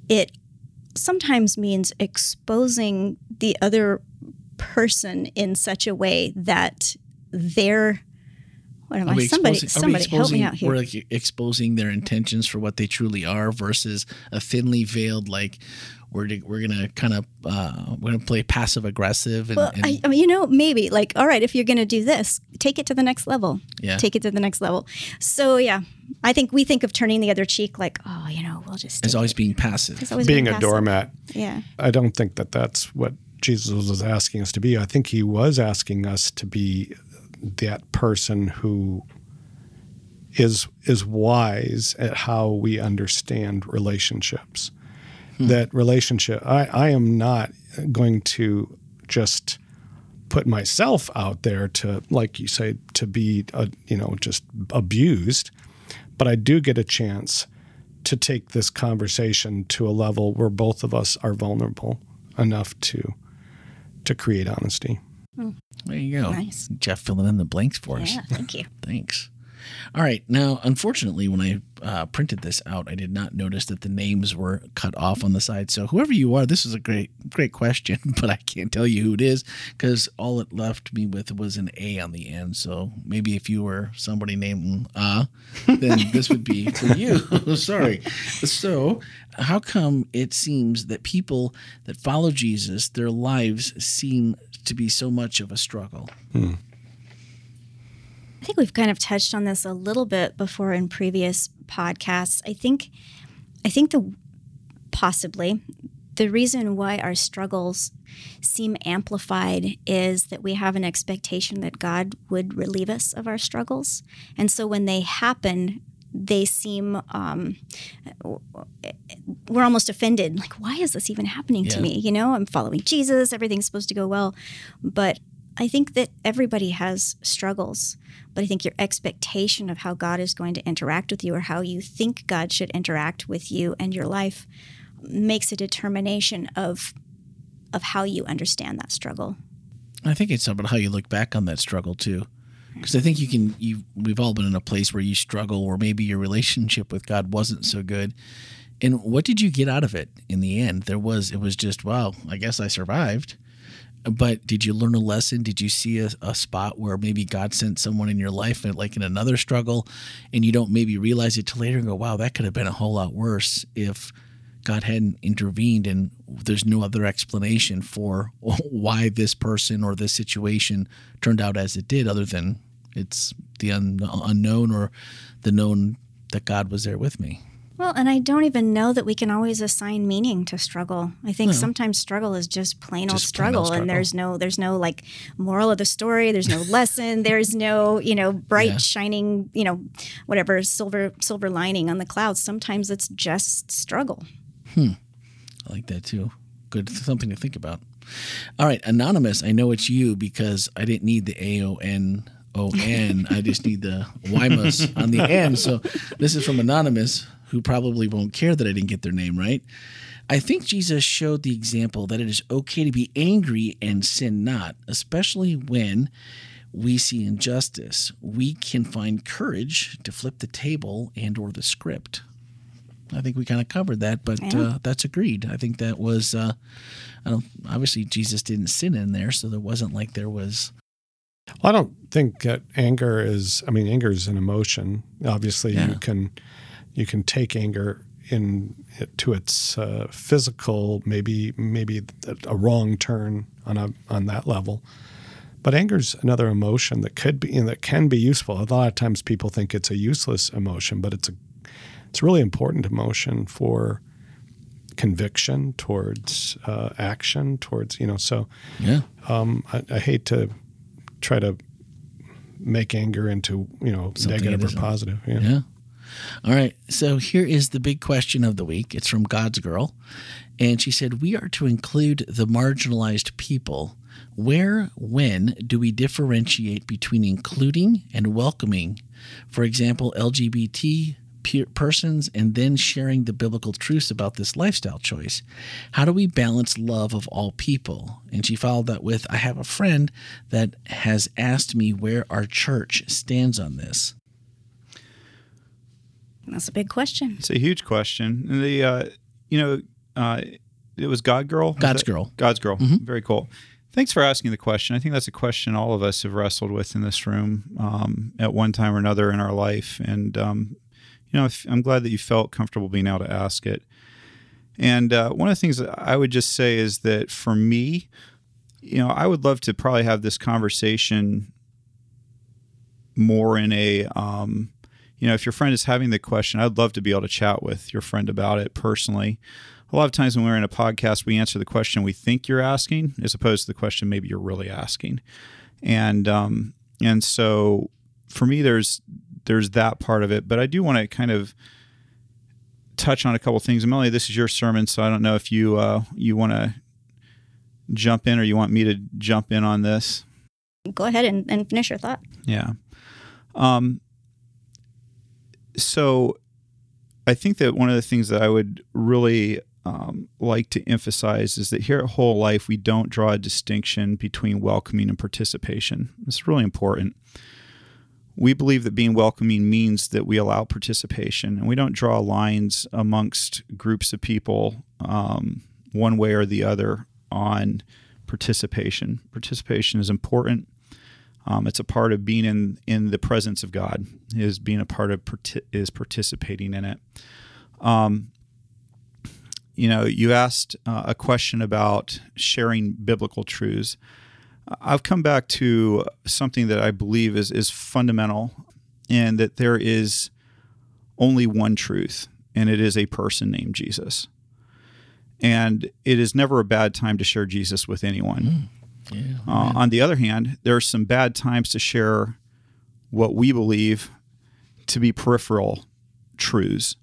it sometimes means exposing the other person in such a way that they're what am I? Somebody, somebody, help me out here. We're like exposing their intentions for what they truly are versus a thinly veiled like we're we're gonna kind of uh, we're gonna play passive aggressive and, Well, and I, I mean, you know, maybe like, all right, if you're going to do this, take it to the next level. Yeah. Take it to the next level. So, yeah, I think we think of turning the other cheek like, oh, you know, we'll just as always it. being passive. It's always Being been a passive. doormat. Yeah. I don't think that that's what Jesus was asking us to be. I think he was asking us to be that person who is is wise at how we understand relationships. That relationship I, I am not going to just put myself out there to like you say to be uh, you know just abused but I do get a chance to take this conversation to a level where both of us are vulnerable enough to to create honesty. Hmm. There you go. Nice. Jeff filling in the blanks for us. Yeah. Thank you. Thanks. All right. Now, unfortunately, when I uh, printed this out, I did not notice that the names were cut off on the side. So, whoever you are, this is a great, great question, but I can't tell you who it is because all it left me with was an A on the end. So, maybe if you were somebody named Uh, then this would be for you. Sorry. So, how come it seems that people that follow Jesus, their lives seem to be so much of a struggle? I think we've kind of touched on this a little bit before in previous podcasts. I think I think the possibly the reason why our struggles seem amplified is that we have an expectation that God would relieve us of our struggles. And so when they happen, they seem um, we're almost offended. Like why is this even happening to me? You know i'm following jesus. Everything's supposed to go well. But i think that everybody has struggles but i think your expectation of how god is going to interact with you or how you think god should interact with you and your life makes a determination of of how you understand that struggle I think it's about how you look back on that struggle too. Because I think you can, you we've all been in a place where you struggle, or maybe your relationship with God wasn't so good. And what did you get out of it in the end? There was, it was just, wow, I guess I survived. But did you learn a lesson? Did you see a, a spot where maybe God sent someone in your life, and like in another struggle, and you don't maybe realize it till later and go, wow, that could have been a whole lot worse if God hadn't intervened and there's no other explanation for why this person or this situation turned out as it did other than it's the un- unknown or the known that God was there with me. Well, and I don't even know that we can always assign meaning to struggle. I think sometimes struggle is just plain old Just plain struggle, old struggle. and there's no there's no like moral of the story. There's no lesson. There's no you know bright Yeah. shining you know whatever silver silver lining on the clouds. Sometimes it's just struggle. Hmm. I like that too. Good something to think about. All right, anonymous. I know it's you because I didn't need the A O N O N. I just need the YMUS on the end. So this is from anonymous, who probably won't care that I didn't get their name right. I think Jesus showed the example that it is okay to be angry and sin not, especially when we see injustice. We can find courage to flip the table and or the script. I think we kind of covered that, but Yeah. uh, that's agreed. I think that was, uh, I don't. Obviously, Jesus didn't sin in there, so there wasn't like there was. Well, I don't think that anger is. I mean, anger is an emotion. Obviously, Yeah. you can you can take anger in to its uh, physical, maybe maybe a wrong turn on a on that level. But anger's another emotion that could be and that can be useful. A lot of times, people think it's a useless emotion, but it's a it's a really important emotion for conviction towards uh, action towards you know so Yeah. um, I, I hate to try to make anger into you know Something negative or positive. Yeah. Yeah. All right. So here is the big question of the week. It's from God's Girl. And she said, We are to include the marginalized people. Where, when do we differentiate between including and welcoming, for example, LGBT pe- persons, and then sharing the biblical truths about this lifestyle choice? How do we balance love of all people? And she followed that with, I have a friend that has asked me where our church stands on this. That's a big question. It's a huge question. And The uh, you know, uh, it was God Girl. God's Girl. God's Girl. Very cool. Thanks for asking the question. I think that's a question all of us have wrestled with in this room um, at one time or another in our life, and um, you know, I'm glad that you felt comfortable being able to ask it. And uh, one of the things that I would just say is that for me, you know, I would love to probably have this conversation more in a um, you know, if your friend is having the question, I'd love to be able to chat with your friend about it personally. A lot of times when we're in a podcast, we answer the question we think you're asking, as opposed to the question maybe you're really asking. And um, and so for me, there's there's that part of it, but I do want to kind of touch on a couple things. Melanie, this is your sermon, so I don't know if you uh, you want to jump in or you want me to jump in on this. Go ahead and, and finish your thought. Yeah. Um, so I think that one of the things that I would really um, like to emphasize is that here at Whole Life, we don't draw a distinction between welcoming and participation. It's really important. We believe that being welcoming means that we allow participation, and we don't draw lines amongst groups of people um, one way or the other on participation. Participation is important. Um, it's a part of being in in the presence of God. Is being a part of is participating in it. Um, you know, you asked uh, a question about sharing biblical truths. I've come back to something that I believe is is fundamental, and that there is only one truth, and it is a person named Jesus. And it is never a bad time to share Jesus with anyone. Mm. Yeah, uh, on the other hand, there are some bad times to share what we believe to be peripheral truths,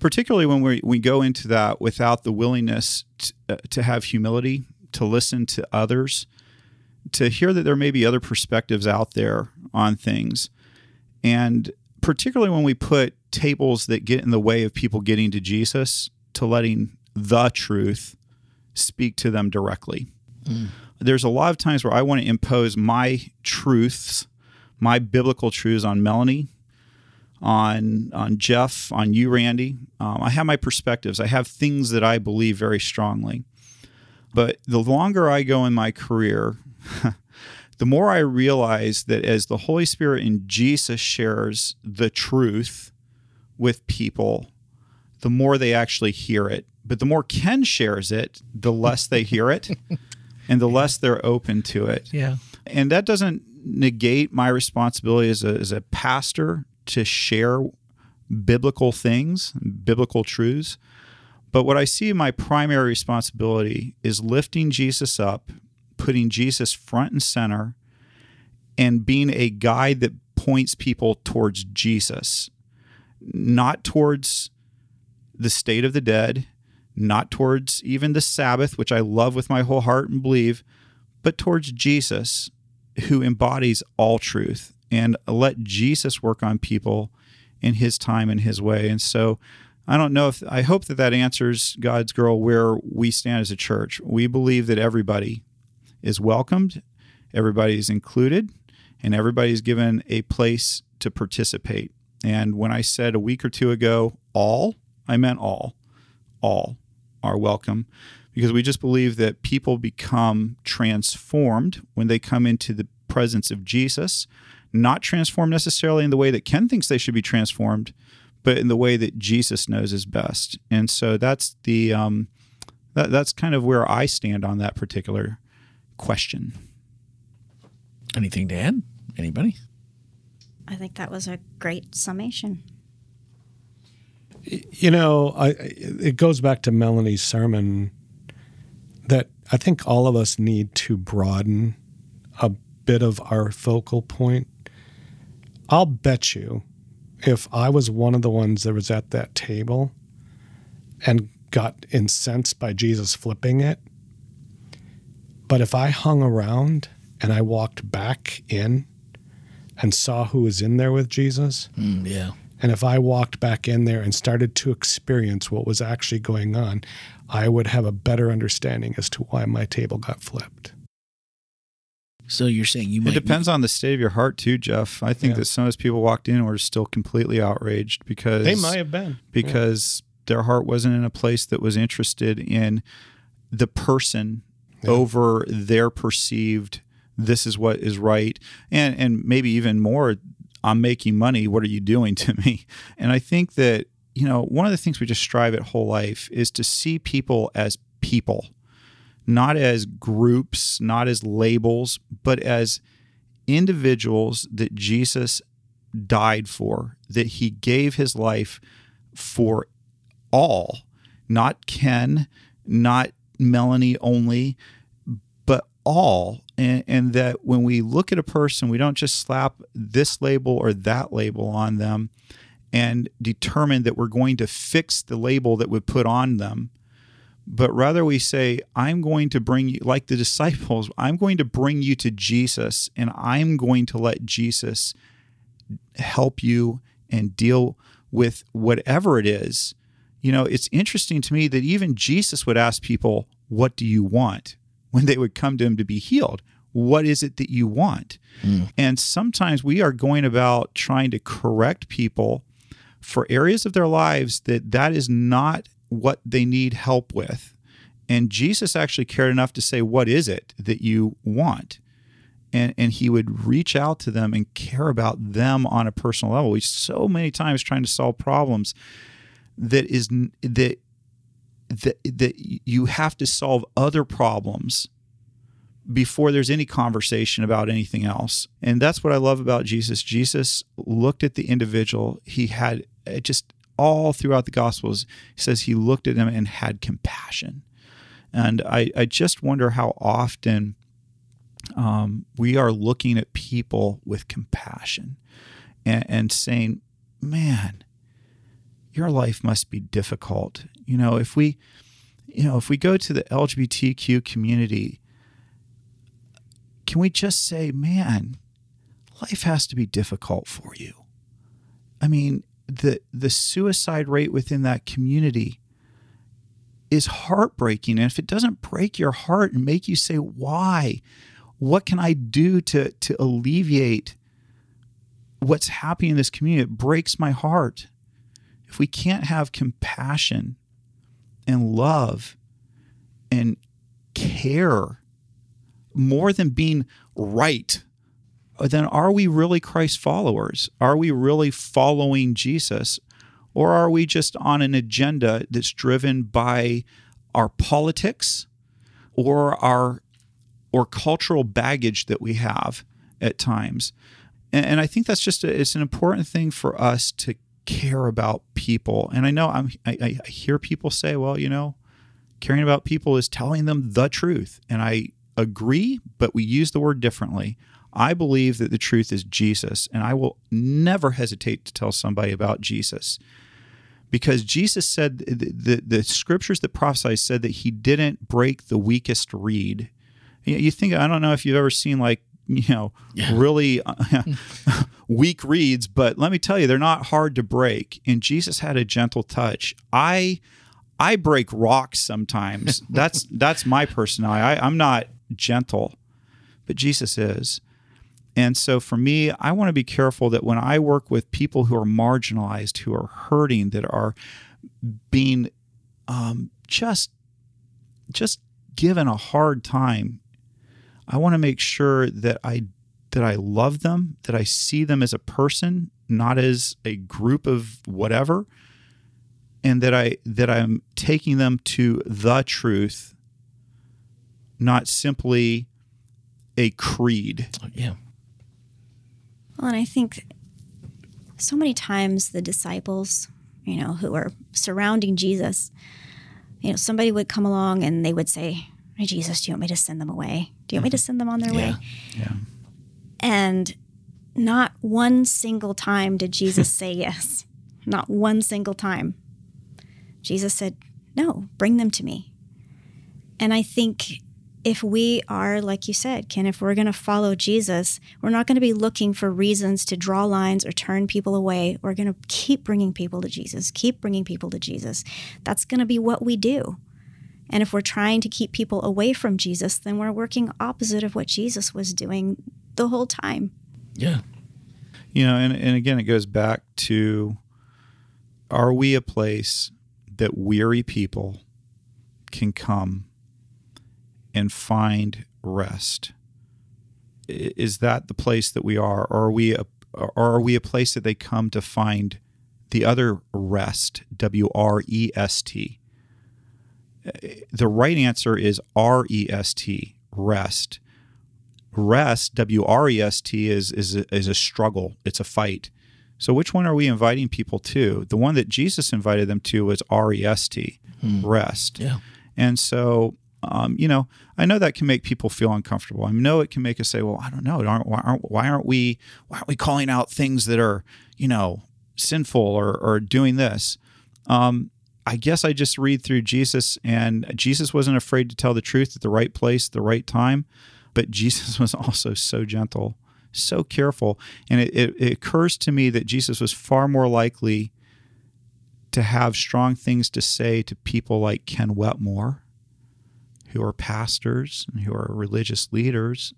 particularly when we, we go into that without the willingness to, uh, to have humility, to listen to others, to hear that there may be other perspectives out there on things. And particularly when we put tables that get in the way of people getting to Jesus, to letting the truth speak to them directly. Mm there's a lot of times where I want to impose my truths, my biblical truths on Melanie, on on Jeff, on you, Randy. Um, I have my perspectives. I have things that I believe very strongly. But the longer I go in my career, the more I realize that as the Holy Spirit and Jesus shares the truth with people, the more they actually hear it. But the more Ken shares it, the less they hear it. and the less they're open to it. Yeah. And that doesn't negate my responsibility as a, as a pastor to share biblical things, biblical truths. But what I see my primary responsibility is lifting Jesus up, putting Jesus front and center, and being a guide that points people towards Jesus, not towards the state of the dead, not towards even the Sabbath, which I love with my whole heart and believe, but towards Jesus, who embodies all truth. And let Jesus work on people in his time and his way. And so I don't know if I hope that that answers God's girl where we stand as a church. We believe that everybody is welcomed, everybody is included, and everybody is given a place to participate. And when I said a week or two ago, all, I meant all, all are welcome because we just believe that people become transformed when they come into the presence of Jesus, not transformed necessarily in the way that Ken thinks they should be transformed, but in the way that Jesus knows is best. And so that's the um, that, that's kind of where I stand on that particular question. Anything to add? Anybody? I think that was a great summation. You know, I, it goes back to Melanie's sermon that I think all of us need to broaden a bit of our focal point. I'll bet you if I was one of the ones that was at that table and got incensed by Jesus flipping it, but if I hung around and I walked back in and saw who was in there with Jesus, mm, yeah and if I walked back in there and started to experience what was actually going on, I would have a better understanding as to why my table got flipped. So you're saying you might. It depends on the state of your heart too, Jeff. I think yeah. that some of those people walked in and were still completely outraged because they might have been because yeah. their heart wasn't in a place that was interested in the person yeah. over their perceived this is what is right and and maybe even more I'm making money. What are you doing to me? And I think that, you know, one of the things we just strive at whole life is to see people as people, not as groups, not as labels, but as individuals that Jesus died for, that he gave his life for all, not Ken, not Melanie only, all. And, and that when we look at a person, we don't just slap this label or that label on them and determine that we're going to fix the label that we put on them but rather we say, I'm going to bring you, like the disciples, I'm going to bring you to Jesus and I'm going to let Jesus help you and deal with whatever it is. You know, it's interesting to me that even Jesus would ask people, What do you want? When they would come to him to be healed. What is it that you want? Mm. And sometimes we are going about trying to correct people for areas of their lives that that is not what they need help with. And Jesus actually cared enough to say, What is it that you want? And, and he would reach out to them and care about them on a personal level. He's so many times trying to solve problems that is that that that you have to solve other problems before there's any conversation about anything else. And that's what I love about Jesus. Jesus looked at the individual. He had just all throughout the Gospels, he says he looked at him and had compassion. And I, I just wonder how often um, we are looking at people with compassion and, and saying, man, your life must be difficult. You know, if we, you know, if we go to the LGBTQ community, can we just say, man, life has to be difficult for you? I mean, the the suicide rate within that community is heartbreaking. And if it doesn't break your heart and make you say why? What can i do to to alleviate what's happening in this community? It breaks my heart. If we can't have compassion and love and care more than being right then are we really Christ followers? Are we really following Jesus? Or are we just on an agenda that's driven by our politics or our or cultural baggage that we have at times? And, I think that's just a, it's an important thing for us to care about people. And I know I'm, I, I hear people say, well, you know, caring about people is telling them the truth. And I agree, but we use the word differently. I believe that the truth is Jesus, and I will never hesitate to tell somebody about Jesus. Because Jesus said, the, the, the scriptures that prophesy said that he didn't break the weakest reed. You think, I don't know if you've ever seen like, you know, yeah. really uh, weak reeds, but let me tell you, they're not hard to break. And Jesus had a gentle touch. I, I break rocks sometimes. that's that's my personality. I, I'm not gentle, but Jesus is. And so for me, I want to be careful that when I work with people who are marginalized, who are hurting, that are being um, just just given a hard time, I want to make sure that I that I love them, that I see them as a person, not as a group of whatever, and that I that I'm taking them to the truth, not simply a creed. Yeah. Well, and I think so many times the disciples, you know, who are surrounding Jesus, you know, somebody would come along and they would say, Hey, Jesus, do you want me to send them away? Do you want me to mm-hmm. send them on their yeah. way? Yeah. And not one single time did Jesus say yes. Not one single time. Jesus said, No, bring them to me. And I think if we are, like you said, Ken, if we're going to follow Jesus, we're not going to be looking for reasons to draw lines or turn people away. We're going to keep bringing people to Jesus, keep bringing people to Jesus. That's going to be what we do. And if we're trying to keep people away from Jesus, then we're working opposite of what Jesus was doing the whole time. Yeah. You know, and, and again, it goes back to are we a place that weary people can come and find rest? Is that the place that we are, or are we a, or are we a place that they come to find the other rest? W R E S T. The right answer is R E S T, rest. Rest, W R E S T, is is a, is a struggle. It's a fight. So which one are we inviting people to? The one that Jesus invited them to was R E S T, rest. Yeah. And so, um, you know, I know that can make people feel uncomfortable. I know it can make us say, "Well, I don't know. Aren't, why, aren't, why aren't we? Why aren't we calling out things that are, you know, sinful or or doing this?" Um, I guess I just read through Jesus, and Jesus wasn't afraid to tell the truth at the right place, the right time. But Jesus was also so gentle, so careful, and it, it, it occurs to me that Jesus was far more likely to have strong things to say to people like Ken Wetmore, who are pastors and who are religious leaders,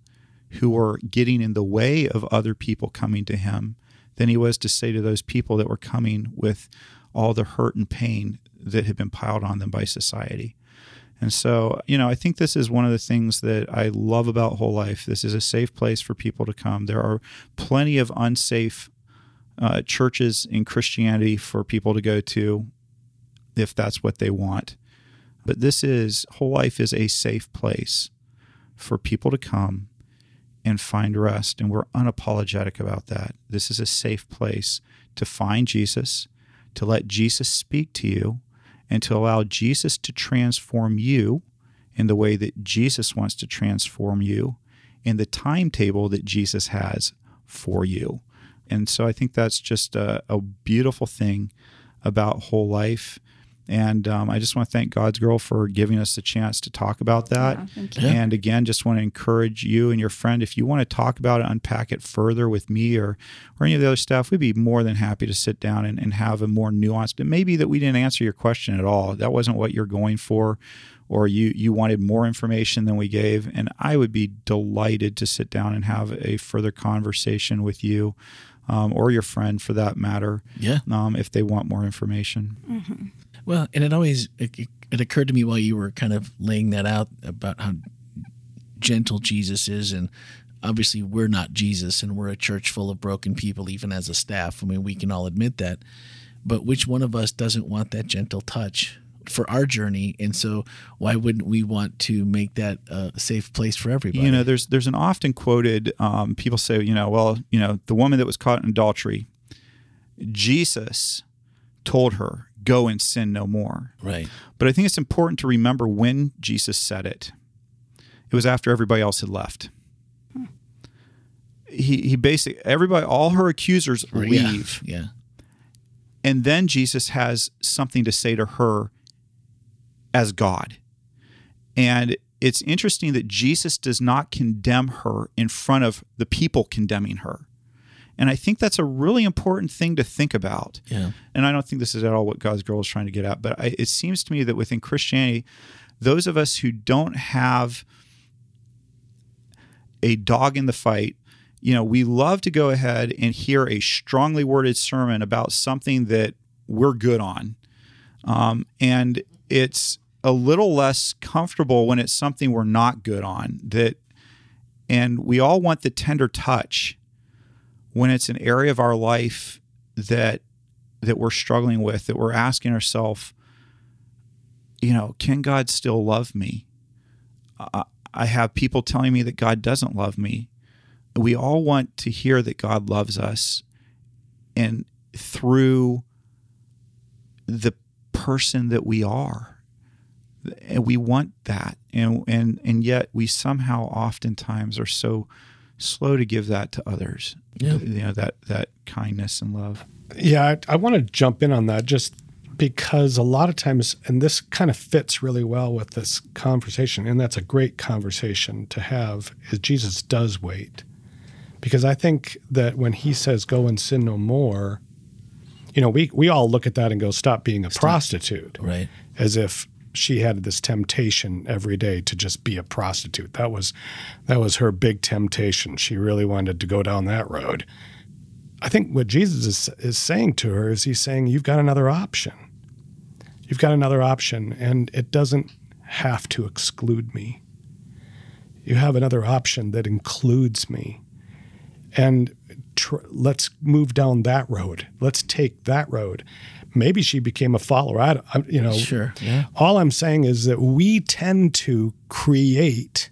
who are getting in the way of other people coming to him, than he was to say to those people that were coming with all the hurt and pain that had been piled on them by society. And so, you know, I think this is one of the things that I love about whole life. This is a safe place for people to come. There are plenty of unsafe uh, churches in Christianity for people to go to if that's what they want. But this is, whole life is a safe place for people to come and find rest. And we're unapologetic about that. This is a safe place to find Jesus, to let Jesus speak to you, and to allow Jesus to transform you in the way that Jesus wants to transform you in the timetable that Jesus has for you. And so I think that's just a, a beautiful thing about whole life. And um, I just want to thank God's Girl for giving us the chance to talk about that. Yeah, thank you. And again, just want to encourage you and your friend if you want to talk about it, unpack it further with me or or any of the other staff, we'd be more than happy to sit down and, and have a more nuanced. It may be that we didn't answer your question at all. That wasn't what you're going for, or you you wanted more information than we gave. And I would be delighted to sit down and have a further conversation with you. Um, or your friend for that matter, Yeah. um, if they want more information. Well, and it always it, it occurred to me while you were kind of laying that out about how gentle Jesus is, and obviously we're not Jesus, and we're a church full of broken people, even as a staff. I mean, we can all admit that. But which one of us doesn't want that gentle touch for our journey? And so, why wouldn't we want to make that a safe place for everybody? You know, there's there's an often quoted. Um, people say, you know, well, you know, the woman that was caught in adultery, Jesus told her, "Go and sin no more." right? But I think it's important to remember when Jesus said it. It was after everybody else had left. Hmm. He he basically everybody, all her accusers leave, Yeah. yeah. and then Jesus has something to say to her as God. And it's interesting that Jesus does not condemn her in front of the people condemning her. And I think that's a really important thing to think about. Yeah. And I don't think this is at all what God's girl is trying to get at, but I, it seems to me that within Christianity, those of us who don't have a dog in the fight, you know, we love to go ahead and hear a strongly worded sermon about something that we're good on. Um, and it's a little less comfortable when it's something we're not good on. That, and we all want the tender touch when it's an area of our life that that we're struggling with, that we're asking ourselves, you know, can God still love me? I, I have people telling me that God doesn't love me. We all want to hear that God loves us, and through the person that we are, and we want that, and and and yet we somehow oftentimes are so slow to give that to others. Yeah. You know that that kindness and love. Yeah, I, I want to jump in on that just because a lot of times, and this kind of fits really well with this conversation, and that's a great conversation to have, is Jesus does wait. Because I think that when he says, go and sin no more, you know, we, we all look at that and go, stop being a prostitute, Right. as if she had this temptation every day to just be a prostitute. That was that was her big temptation. She really wanted to go down that road. I think what Jesus is, is saying to her is he's saying, You've got another option. You've got another option, and it doesn't have to exclude me. You have another option that includes me. And tr- let's move down that road. Let's take that road. Maybe she became a follower. I, don't- I, you know, Sure. Yeah. all I'm saying is that we tend to create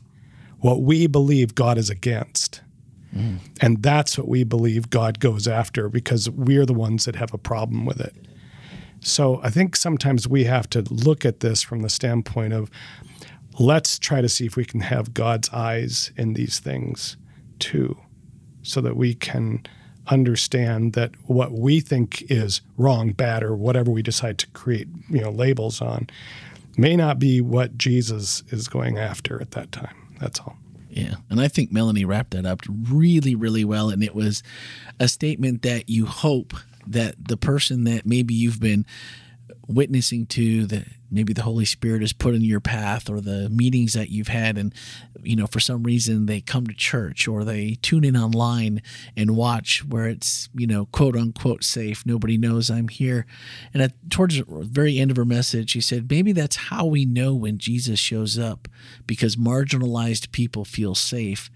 what we believe God is against. Mm. And that's what we believe God goes after because we're the ones that have a problem with it. So I think sometimes we have to look at this from the standpoint of let's try to see if we can have God's eyes in these things too, so that we can understand that what we think is wrong, bad, or whatever we decide to create, you know, labels on, may not be what Jesus is going after at that time. That's all. Yeah. And I think Melanie wrapped that up really, really well. And it was a statement that you hope that the person that maybe you've been witnessing to that maybe the holy spirit has put in your path or the meetings that you've had and you know for some reason they come to church or they tune in online and watch where it's you know quote unquote safe. Nobody knows i'm here. And at, towards the very end of her message she said maybe that's how we know when jesus shows up because marginalized people feel safe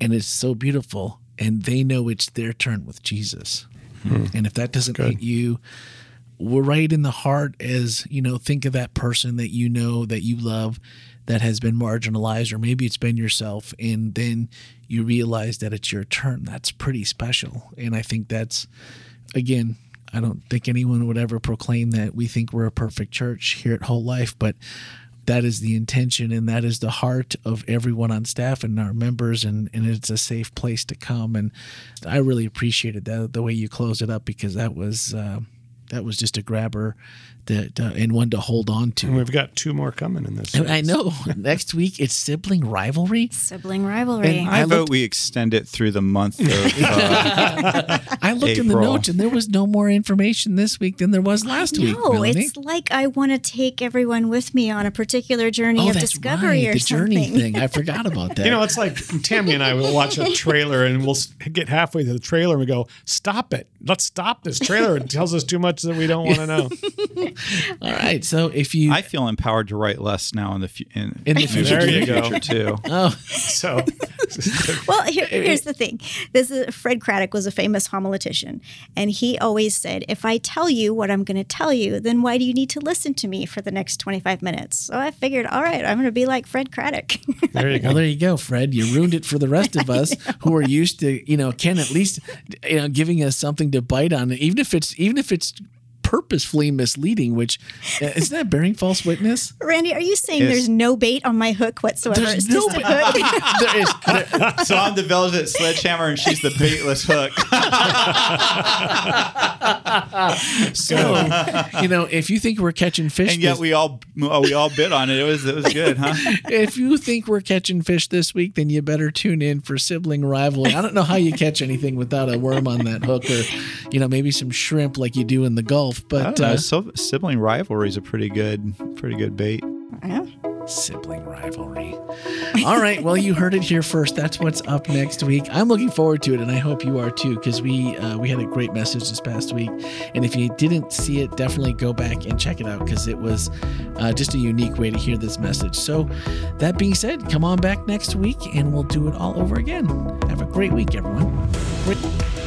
and it's so beautiful and they know it's their turn with jesus. Hmm. And if that doesn't hit you we're right in the heart as you know think of that person that you know that you love that has been marginalized or maybe it's been yourself and then you realize that it's your turn. That's pretty special. And i think that's again i don't think anyone would ever proclaim that we think we're a perfect church here at whole life but that is the intention and that is the heart of everyone on staff and our members and, and it's a safe place to come. And i really appreciated that the way you closed it up because that was uh, that was just a grabber that uh, and one to hold on to. And to. we've got two more coming in this. And I know next week it's sibling rivalry. Sibling rivalry. And I, I vote we extend it through the month of. Uh, I looked in the notes and there was no more information this week than there was last week. no, it's like I want to take everyone with me on a particular journey oh, of that's discovery right, or the something. journey thing. I forgot about that. You know, it's like Tammy and I will watch a trailer and we'll get halfway to the trailer and we go, "Stop it! Let's stop this trailer! It tells us too much that we don't want to know." All right, so if you I feel empowered to write less now in the fu- in, In the future. There you the go. future too. oh So, Well, here, here's the thing. This is, Fred Craddock was a famous homiletician, and he always said, "If I tell you what I'm going to tell you, then why do you need to listen to me for the next 25 minutes?" So I figured, all right, I'm going to be like Fred Craddock. there you go. Well, there you go, Fred. You ruined it for the rest of us who are used to, you know, Ken at least, you know, giving us something to bite on, even if it's even if it's purposefully misleading. Which uh, isn't that bearing false witness? Randy, are you saying Yes. there's no bait on my hook whatsoever? There's it's no just a bait. hook. there is. there- so I'm the velvet sledgehammer, and she's the baitless hook. so, you know, if you think we're catching fish, and yet this- we all oh, we all bit on it. It was it was good, huh? if you think we're catching fish this week, then you better tune in for sibling rivalry. I don't know how you catch anything without a worm on that hook, or you know, maybe some shrimp like you do in the Gulf. I But don't know. uh, So, sibling rivalry is a pretty good pretty good bait. Yeah. sibling rivalry. All right, well, you heard it here first. That's what's up next week. I'm looking forward to it, and I hope you are too, because we uh, we had a great message this past week. And if you didn't see it, definitely go back and check it out because it was uh, just a unique way to hear this message. So, that being said, come on back next week, and we'll do it all over again. Have a great week, everyone. Great-